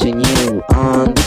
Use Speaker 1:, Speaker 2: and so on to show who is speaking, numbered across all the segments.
Speaker 1: Watching you on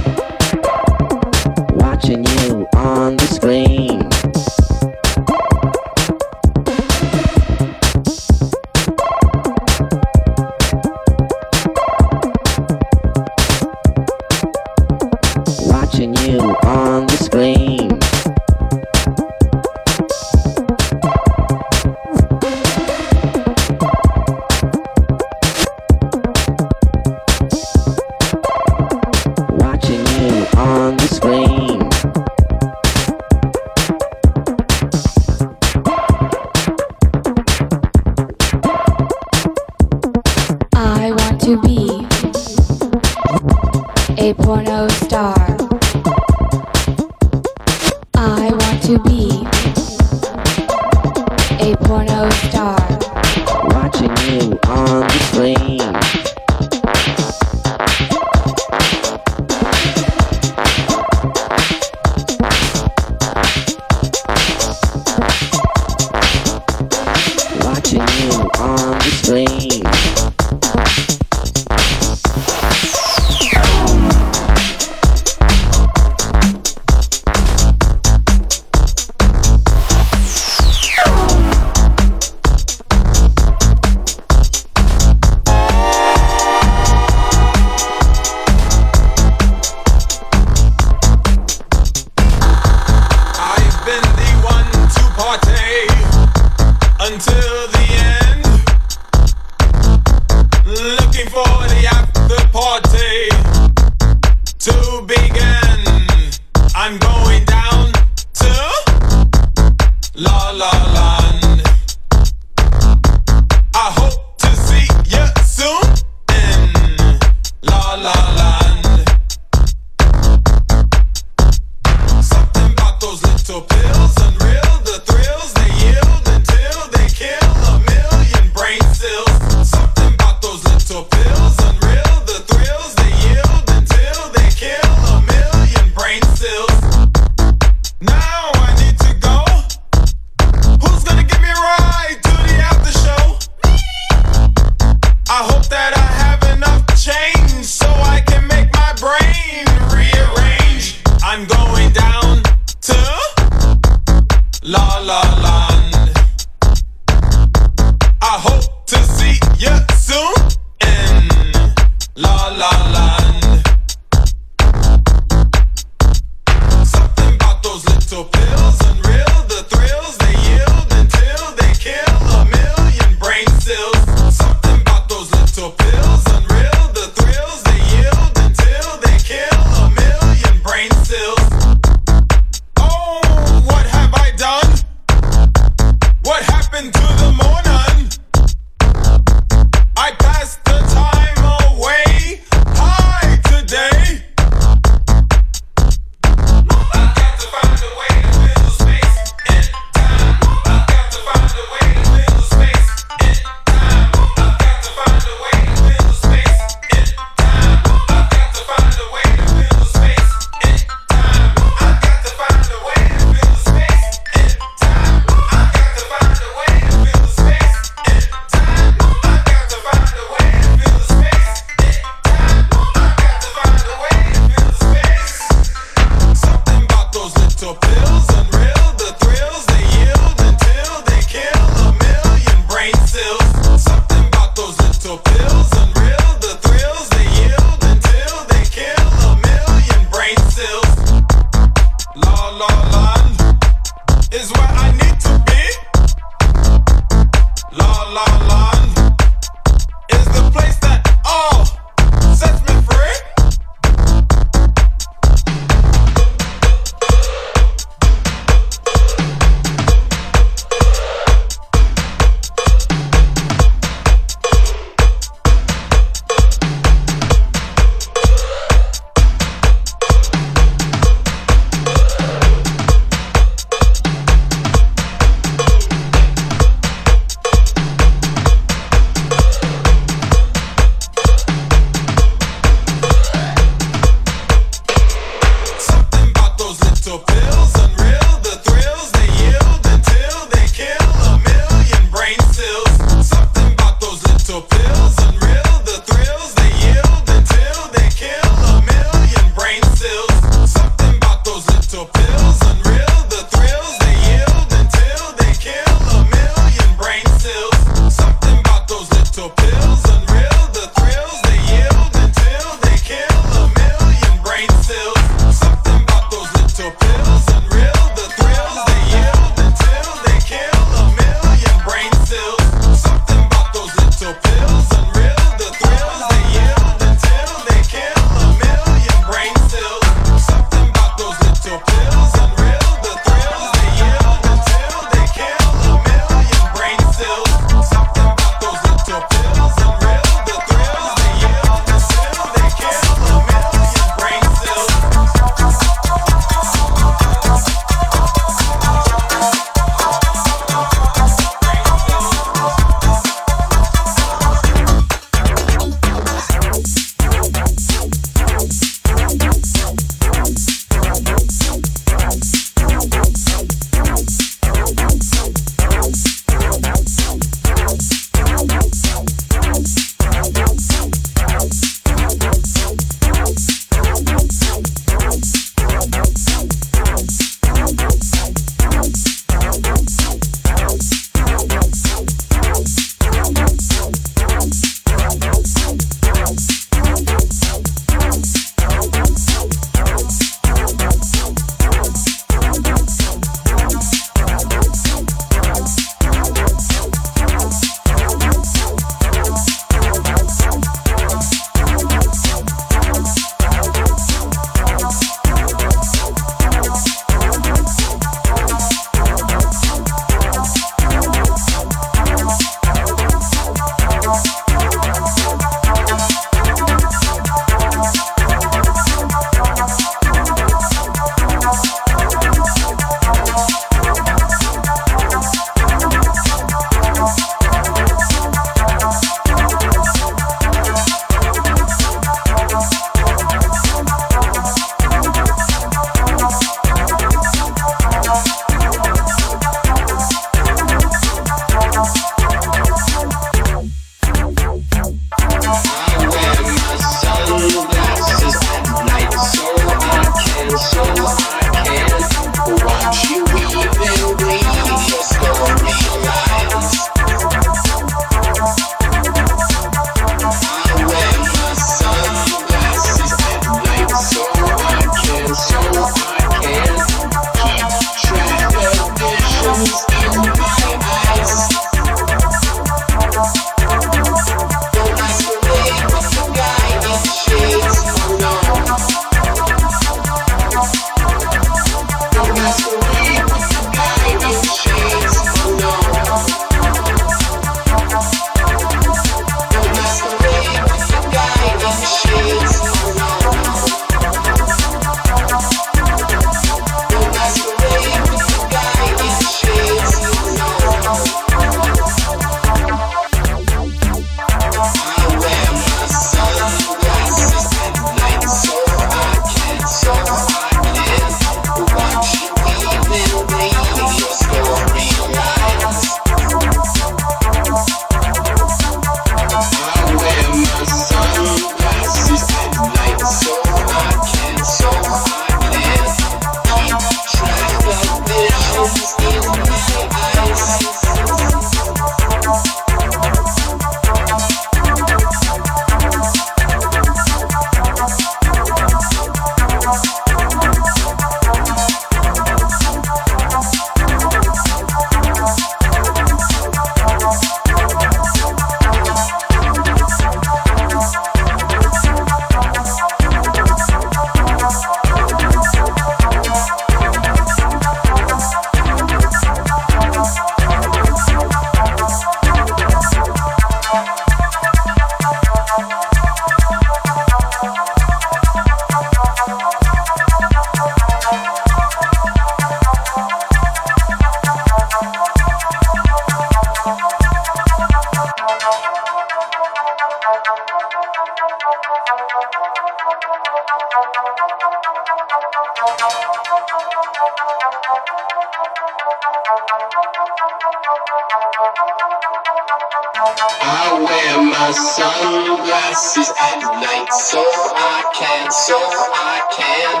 Speaker 2: I
Speaker 3: wear my sunglasses at night so I can, so I can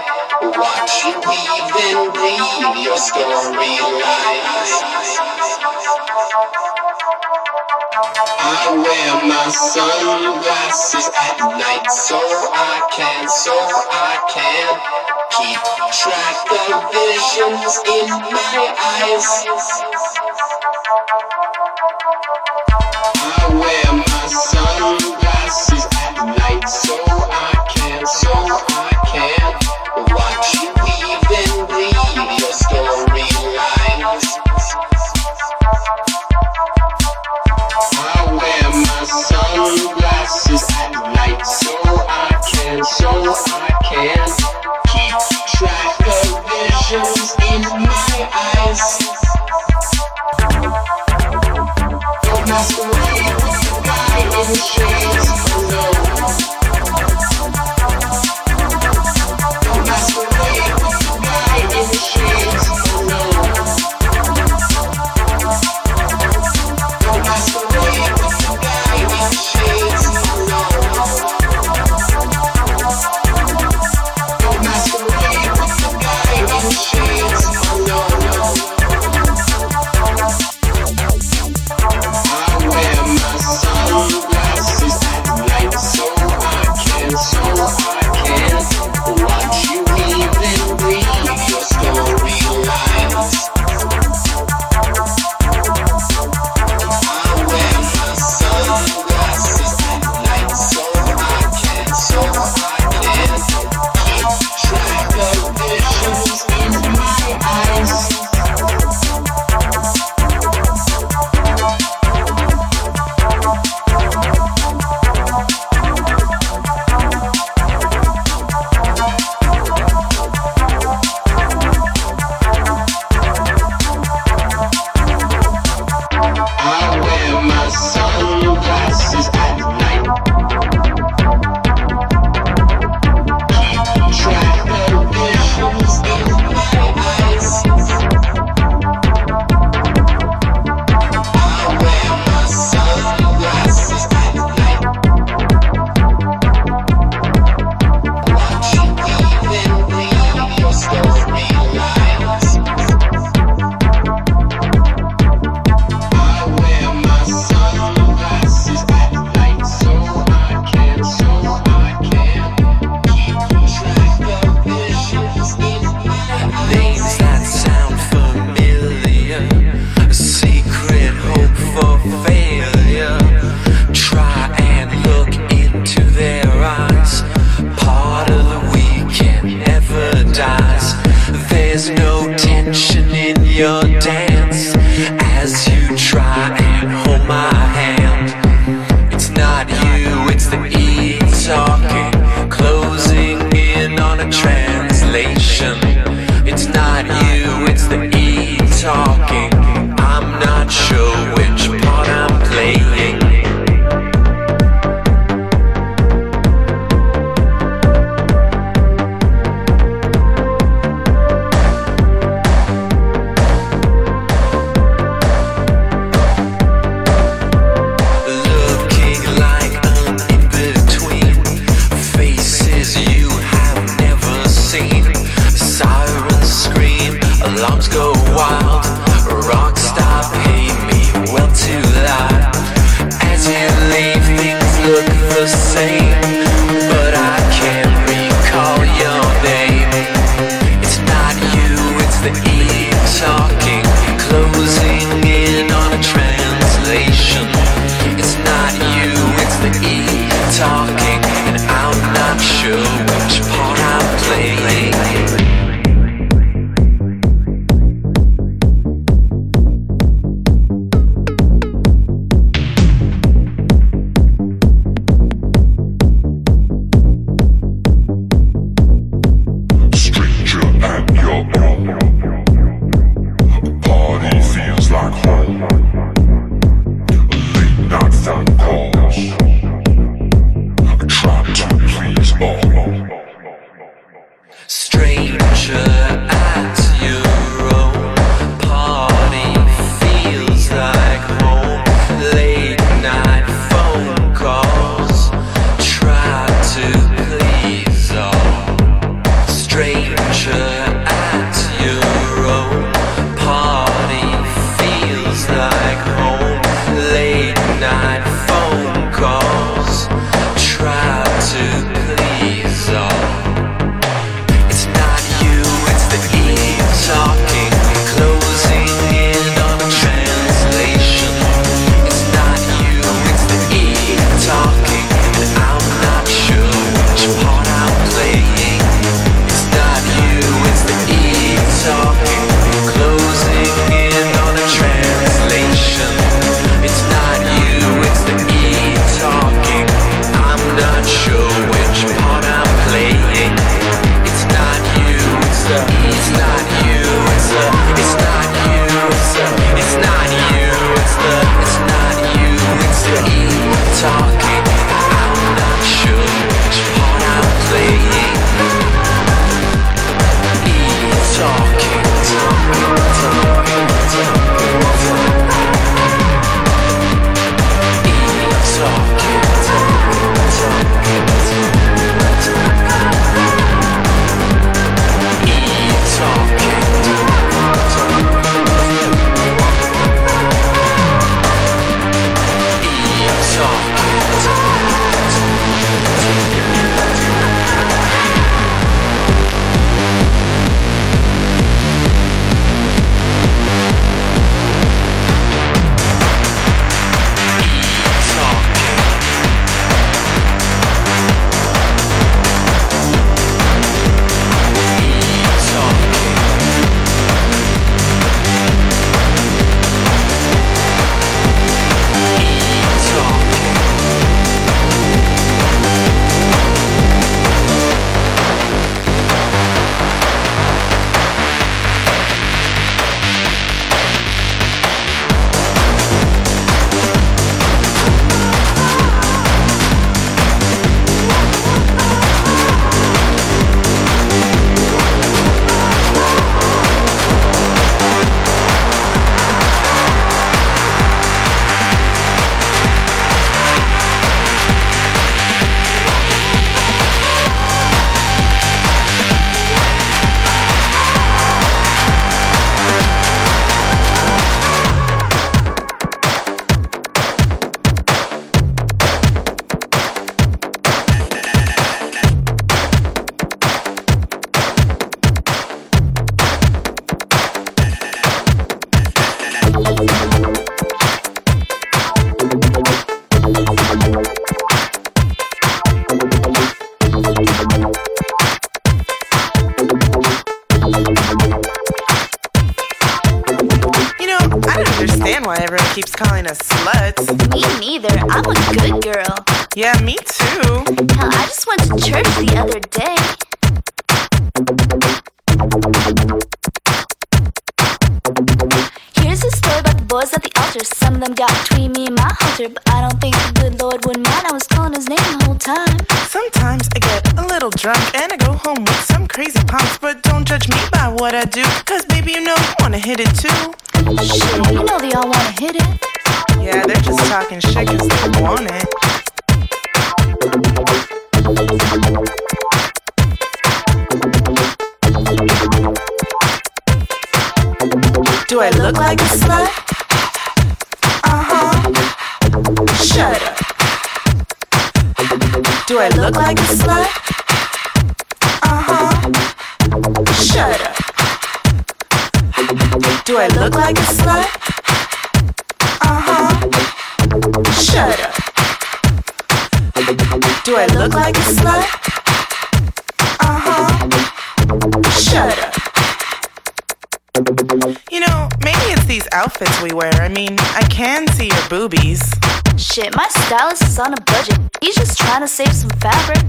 Speaker 3: watch you weave and weave your storylines. I wear my sunglasses at night so I can, so I can keep track of visions in my eyes.
Speaker 4: What I do, cause baby, you know you wanna hit it too.
Speaker 5: Shit, you know they all wanna hit it.
Speaker 4: Yeah, they're just talking shit cause they want it. Do I look like a slut? Uh huh. Shut up. Do I look like a slut? Uh huh. Shut up. Do I look like a slut? Uh huh. Shut up. Do I look like a slut? Uh huh. Shut up. You know, maybe it's these outfits we wear. I mean, I can see your boobies.
Speaker 5: Shit, my stylist is on a budget. He's just trying to save some fabric.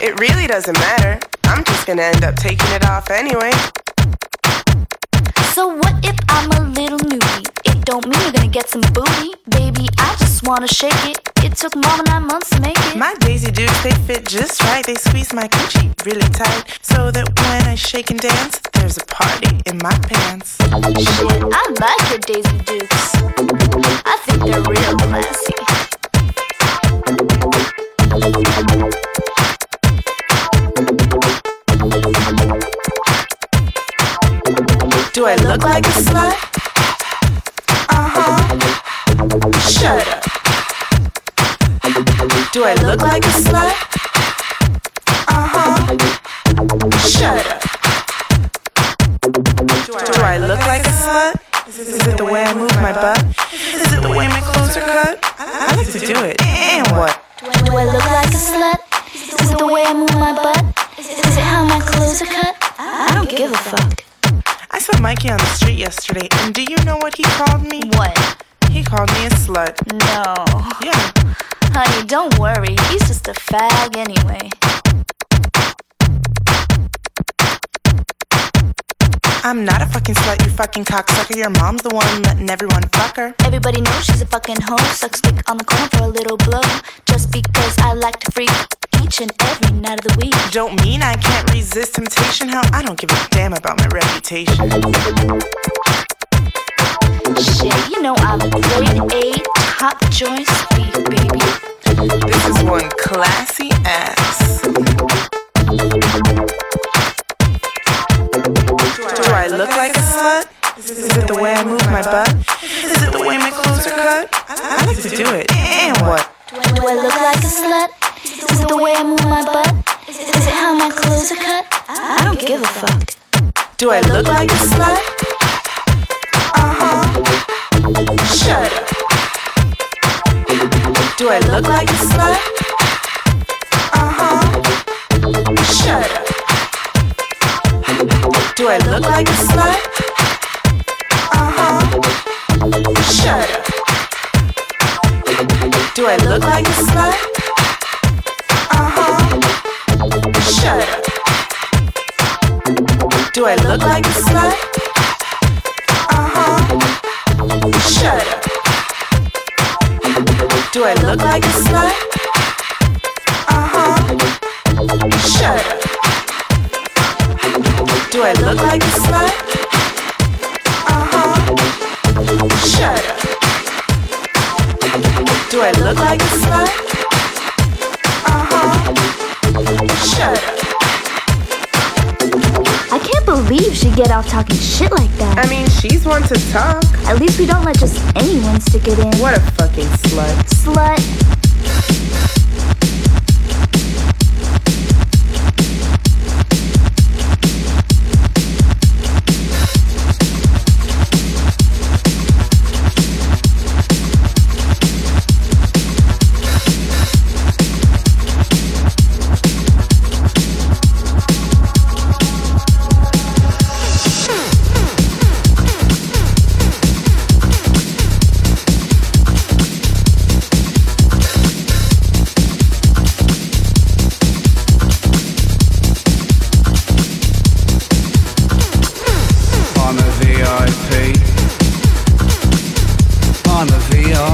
Speaker 4: It really doesn't matter. I'm just gonna end up taking it off anyway.
Speaker 5: So what if I'm a little newbie? It don't mean you're gonna get some booty. Baby, I just wanna shake it. It took more than nine months to make it.
Speaker 4: My Daisy Dukes, they fit just right. They squeeze my coochie really tight. So that when I shake and dance, there's a party in my pants.
Speaker 5: Shit, I like your Daisy Dukes. I think they're real classy.
Speaker 4: Do I look like a slut? Uh huh. Shut up. Do I look like a slut? Uh huh. Shut up. Do I look like a slut? Is it the way I move my butt? Is it the way my clothes are cut? I like to do it. And what?
Speaker 5: Do I look like a slut? Is it the way I move my butt? Is it how my clothes are cut? I don't give a fuck.
Speaker 4: I saw Mikey on the street yesterday, and do you know what he called me?
Speaker 5: What?
Speaker 4: He called me a slut.
Speaker 5: No.
Speaker 4: Yeah.
Speaker 5: Honey, don't worry. He's just a fag anyway.
Speaker 4: I'm not a fucking slut, you fucking cocksucker. Your mom's the one letting everyone fuck her.
Speaker 5: Everybody knows she's a fucking hoe. Sucks dick on the corner for a little blow. Just because I like to freak each and every night of the week.
Speaker 4: Don't mean I can't resist temptation. Hell, I don't give a damn about my reputation.
Speaker 5: Shit, you know I'm a grade A top joint speed, baby.
Speaker 4: This is one classy ass. Do I look like a slut? Is it the way I move my butt? Is it the way my clothes are cut? I like to do it. And what?
Speaker 5: Do I look like a slut? Is it the way I move my butt? Is it how my clothes are cut? I don't give a fuck.
Speaker 4: Do I look like a slut? Uh huh. Shut up. Do I look like a slut? Uh huh. Shut up. Do I look like a slut? Uh huh. Shut up. Do I look like a slut? Do I look like a slut? Uh huh. Shut up. Do I look like a slut? Uh huh. Shut up. Do I look like a slut? Uh huh. Shut up. Do I look like a slut? Uh huh. Shut up.
Speaker 5: I believe she'd get off talking shit like that.
Speaker 4: I mean, she's one to talk.
Speaker 5: At least we don't let just anyone stick it in.
Speaker 4: What a fucking slut.
Speaker 5: Slut.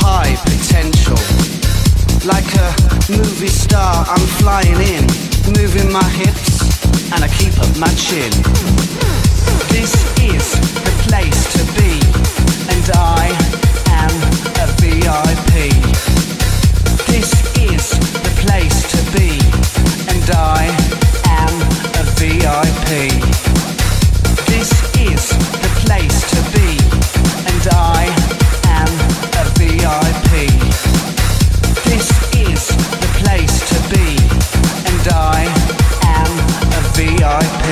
Speaker 5: high potential.
Speaker 6: Like a movie star, I'm flying in, moving my hips, and I keep up my chin. This is the place to be, and I am a VIP. This is the place to be, and I am a VIP.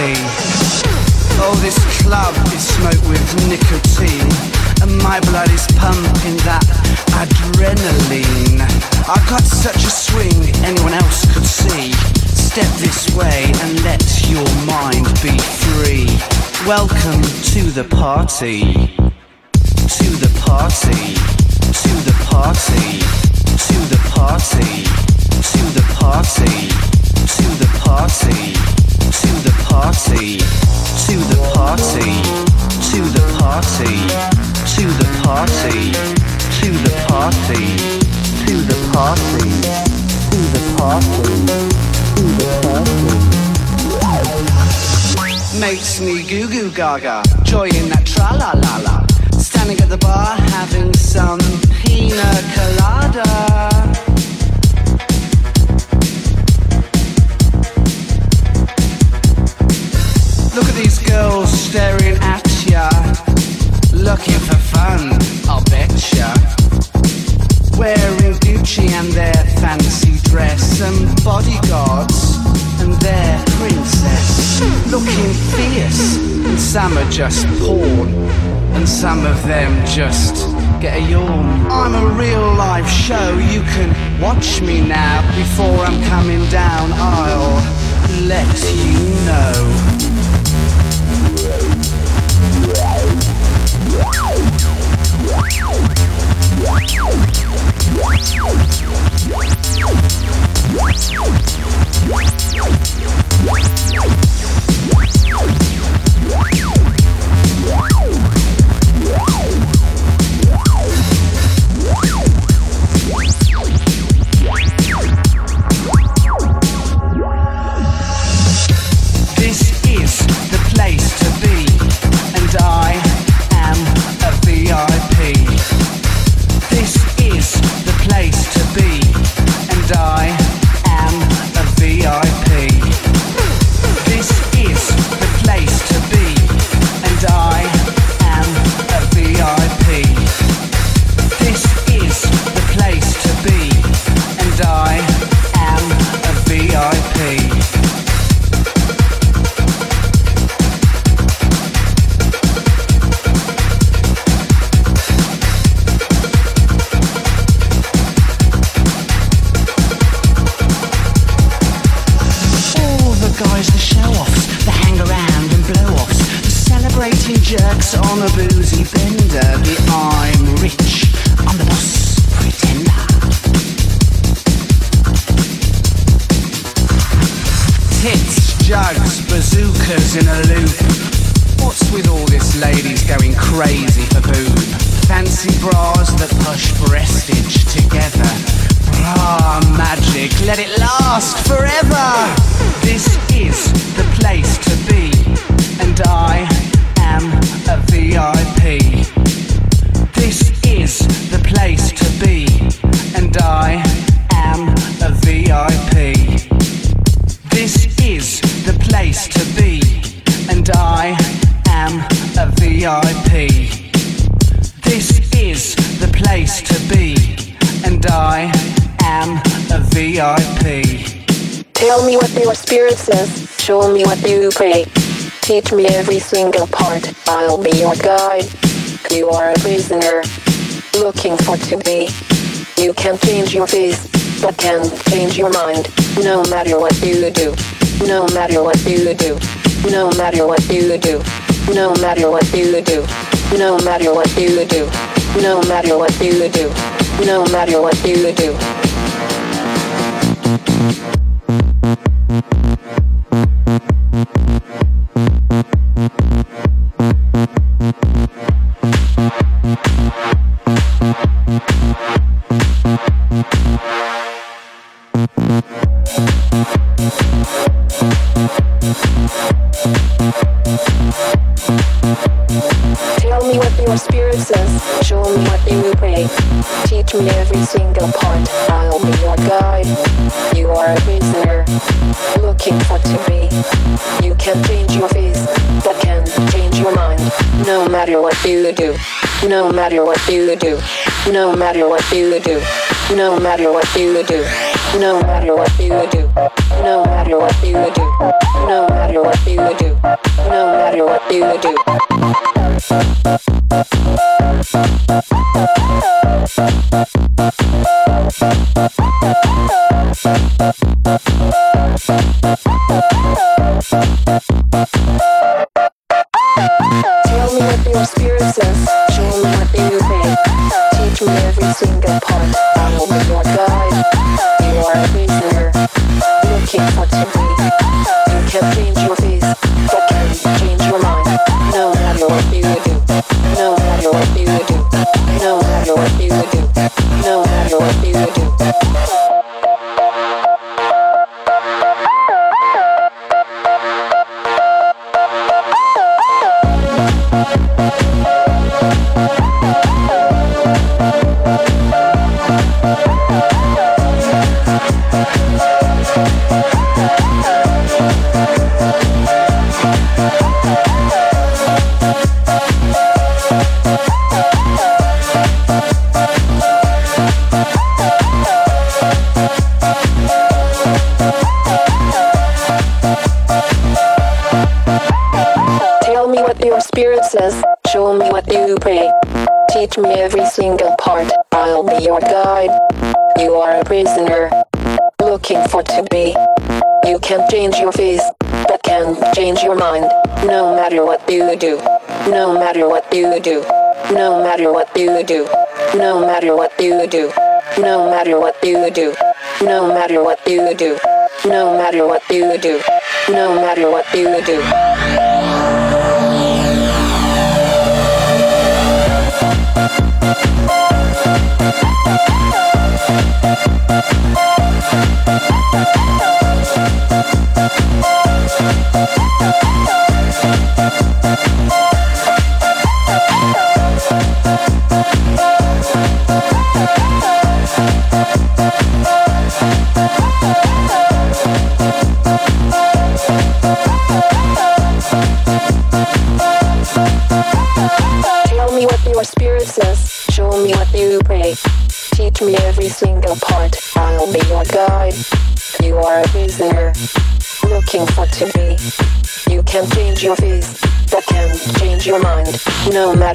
Speaker 6: Oh, this club is smoked with nicotine, and my blood is pumping that adrenaline. I got such a swing anyone else could see. Step this way and let your mind be free. Welcome to the party. To the party. To the party. To the party. To the party. To the party. To the party. To the party. To the party. To the party. To the party. To the party. To the party. To the party. To the party. Makes me goo goo gaga, joy in that tra la la la. Watch me now. Before I'm coming down, I'll let you know. Jerks on a boozy bender. The I'm rich, I'm the boss pretender. Tits, jugs, bazookas in a loop. What's with all this ladies going crazy for boob? Fancy bras that push breastage together. Bra magic, let it last forever. This is the place to be, and I am a VIP. This is the place to be, and I am a VIP. This is the place to be, and I am a VIP. This is the place to be, and I am a VIP.
Speaker 7: Tell me what your spirit says, show me what you pray. Teach me every single part, I'll be your guide. You are a prisoner, looking for to be. You can change your face, but can't change your mind. No matter what you do, no matter what you do, no matter what you do, no matter what you do, no matter what you do, no matter what you do, no matter what you do. Single part. I'll be your guide. You are a prisoner, looking for to be. You can change your face, but can't change your mind. No matter what you do, no matter what you do, no matter what you do, no matter what you do, no matter what you do, no matter what you do, no matter what you do, no matter what you do. No matter what you do, no matter what you do. Tell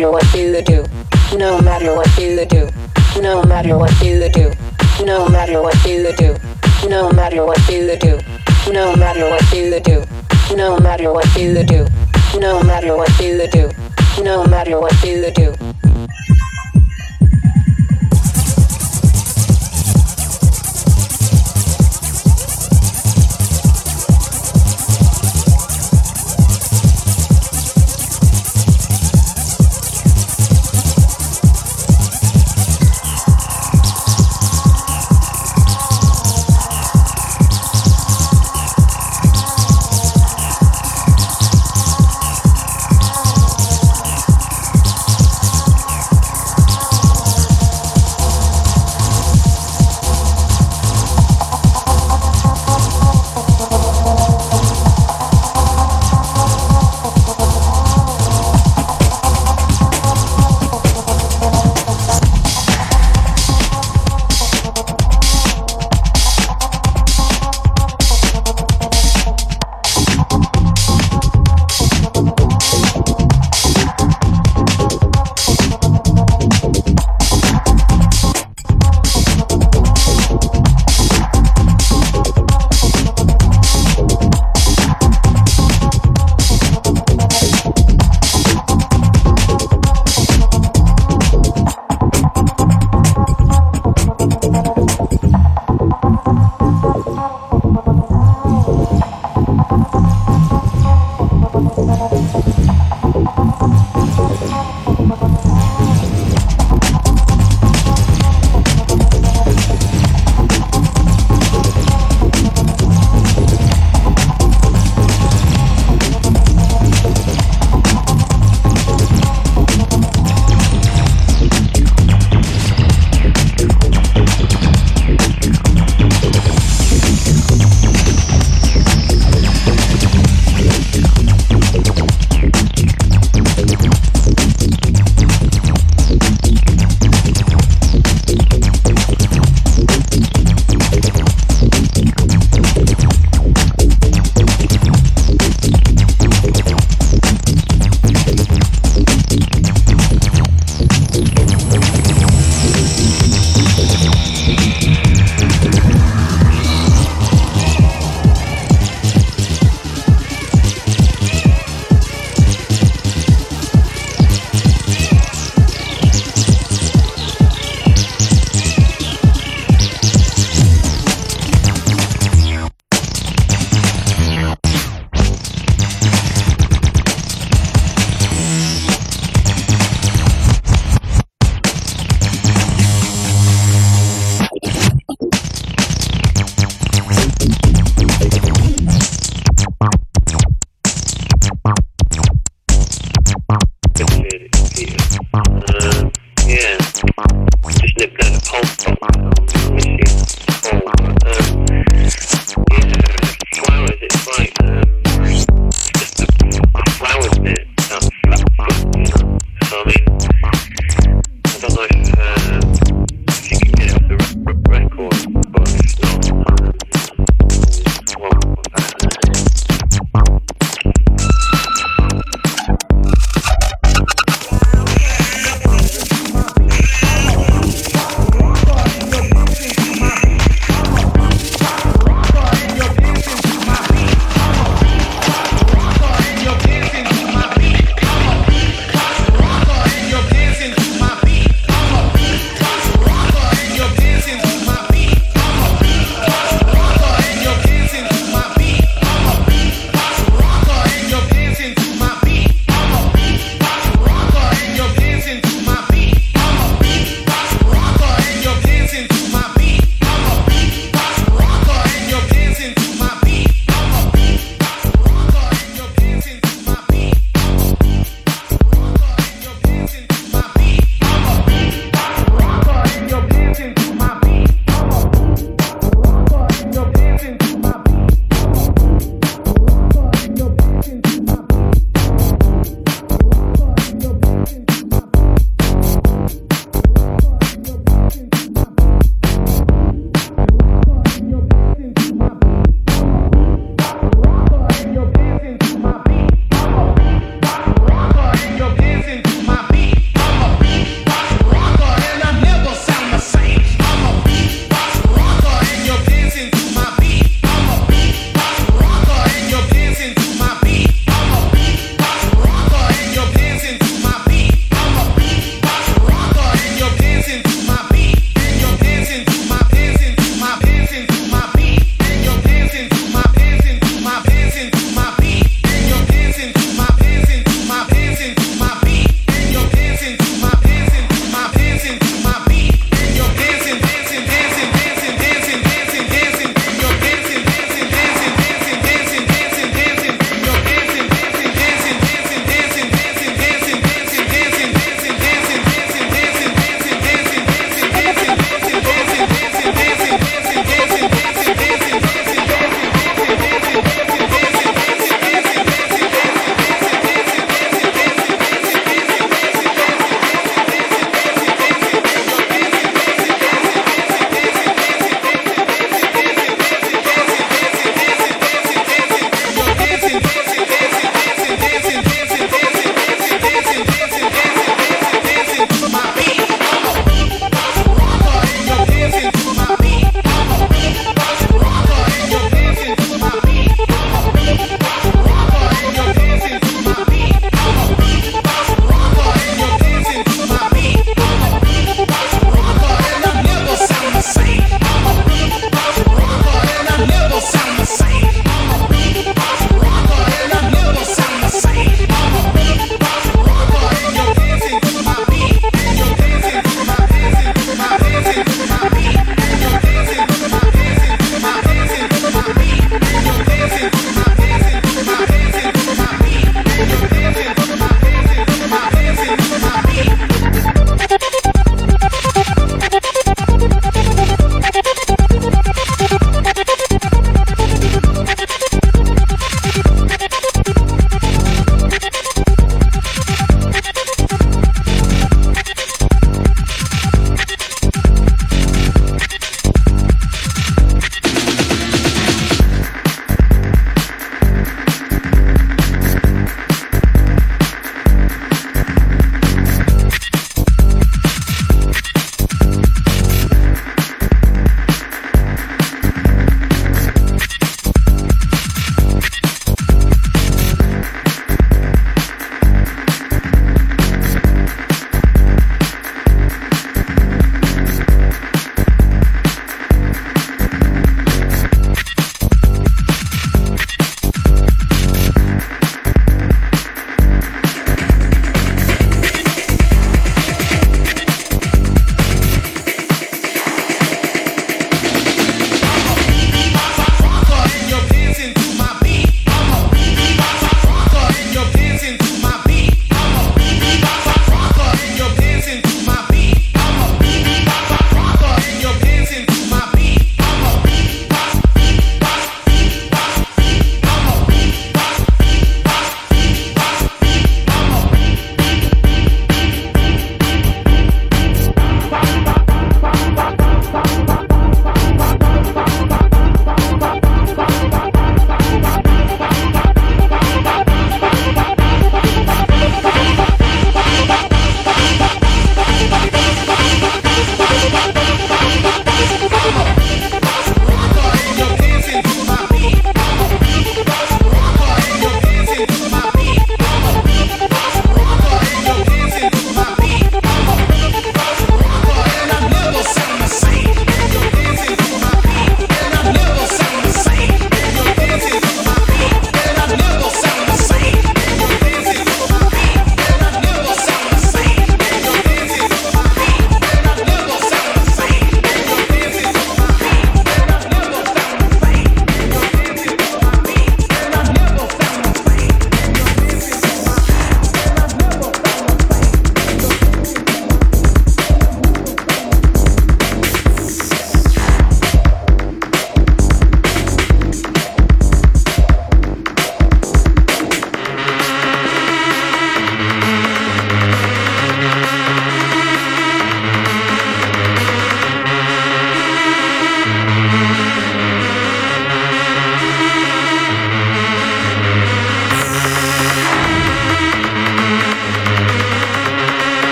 Speaker 7: matter what you do, no matter what you do, no matter what you do, no matter what you do, no matter what you do, no matter what you do, no matter what you do, no matter what you do, no matter what you do.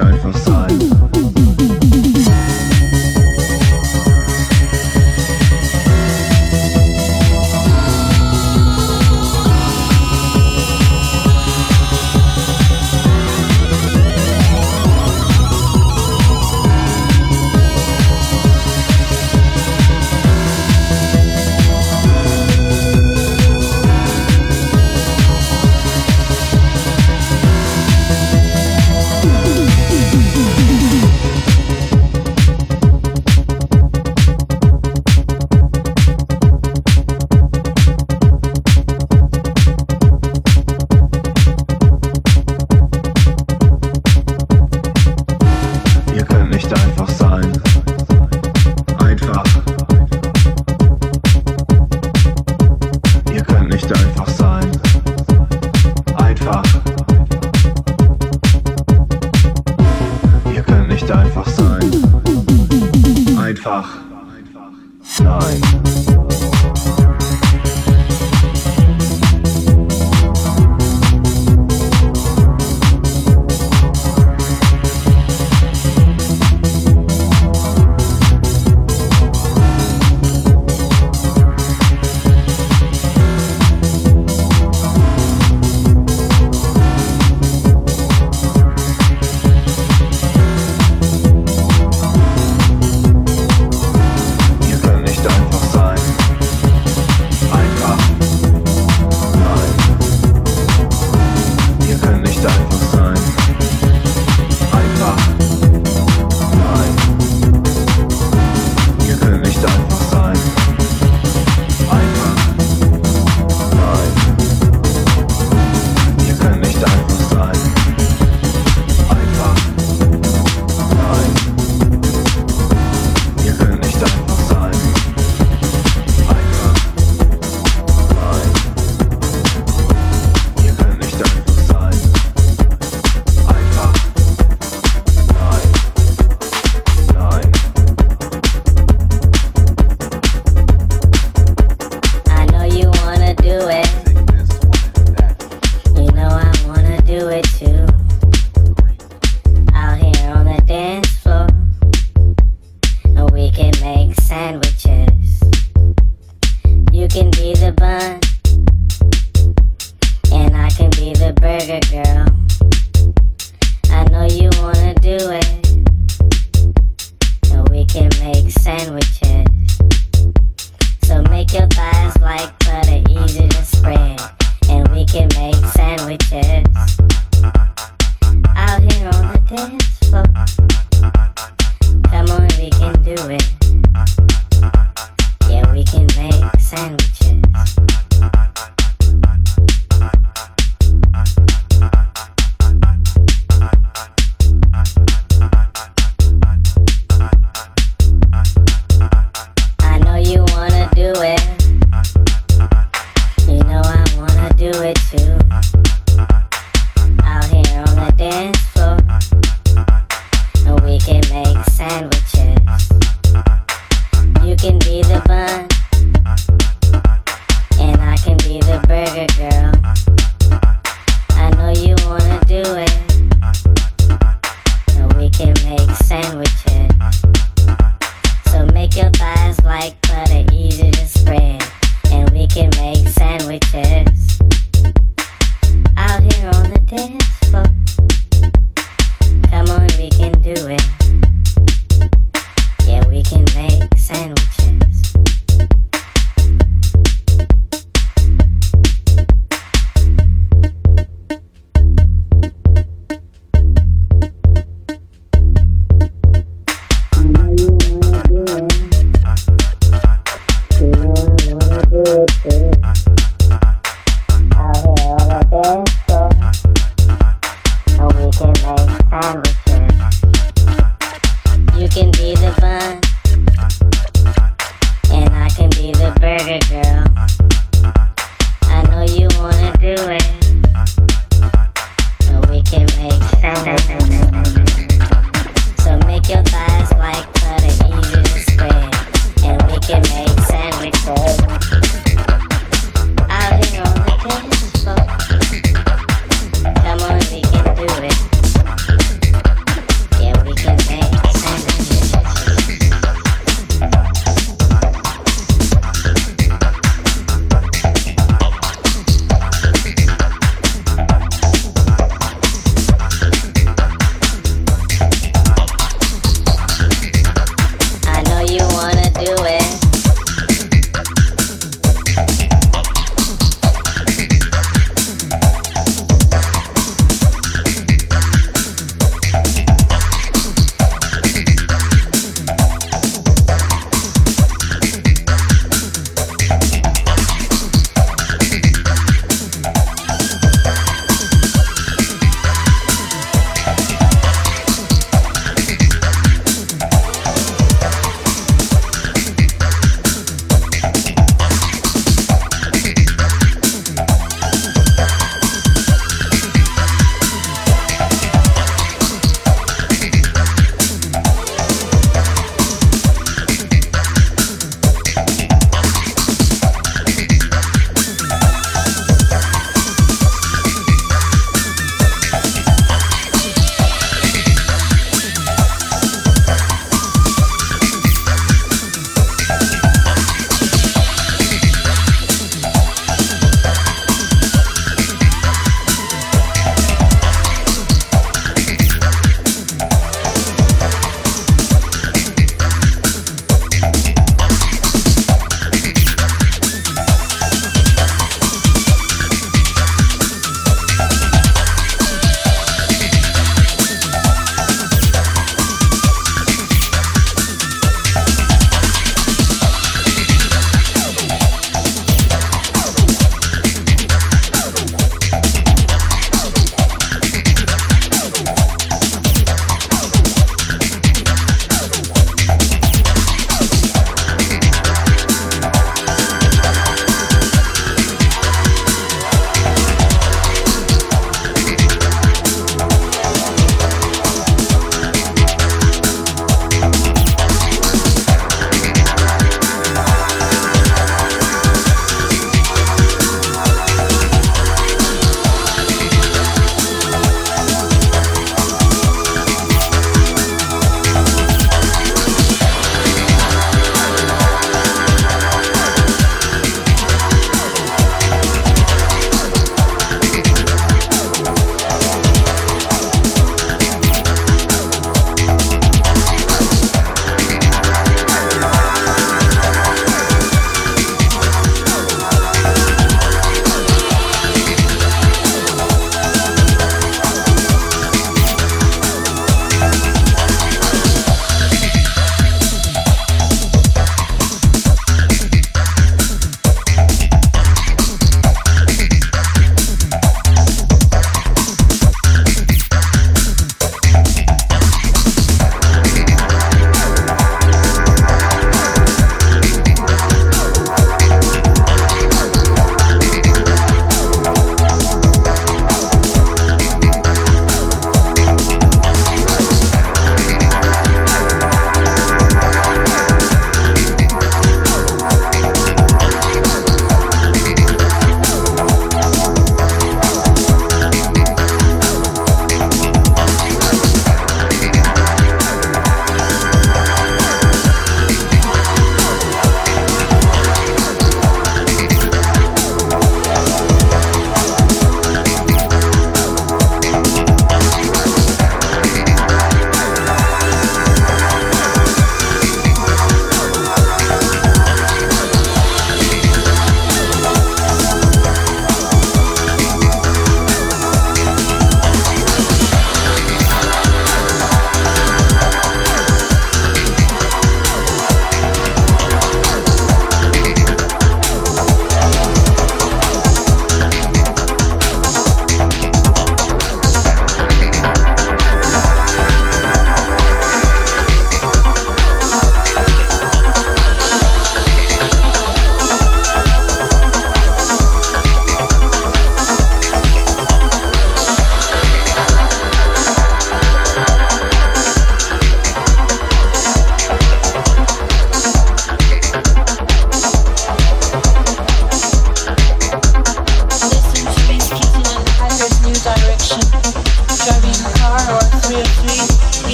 Speaker 8: Out here on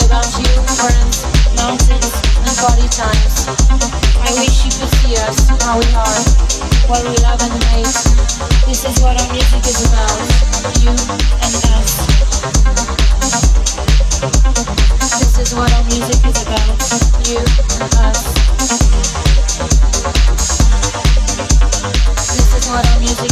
Speaker 9: about you, friends, mountains, and times. I wish you could see us, how we are, what we love and hate. This is what our music is about, you and us. This is what our music is about, you and us. This is what our music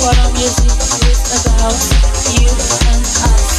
Speaker 9: what our music is about, you and I.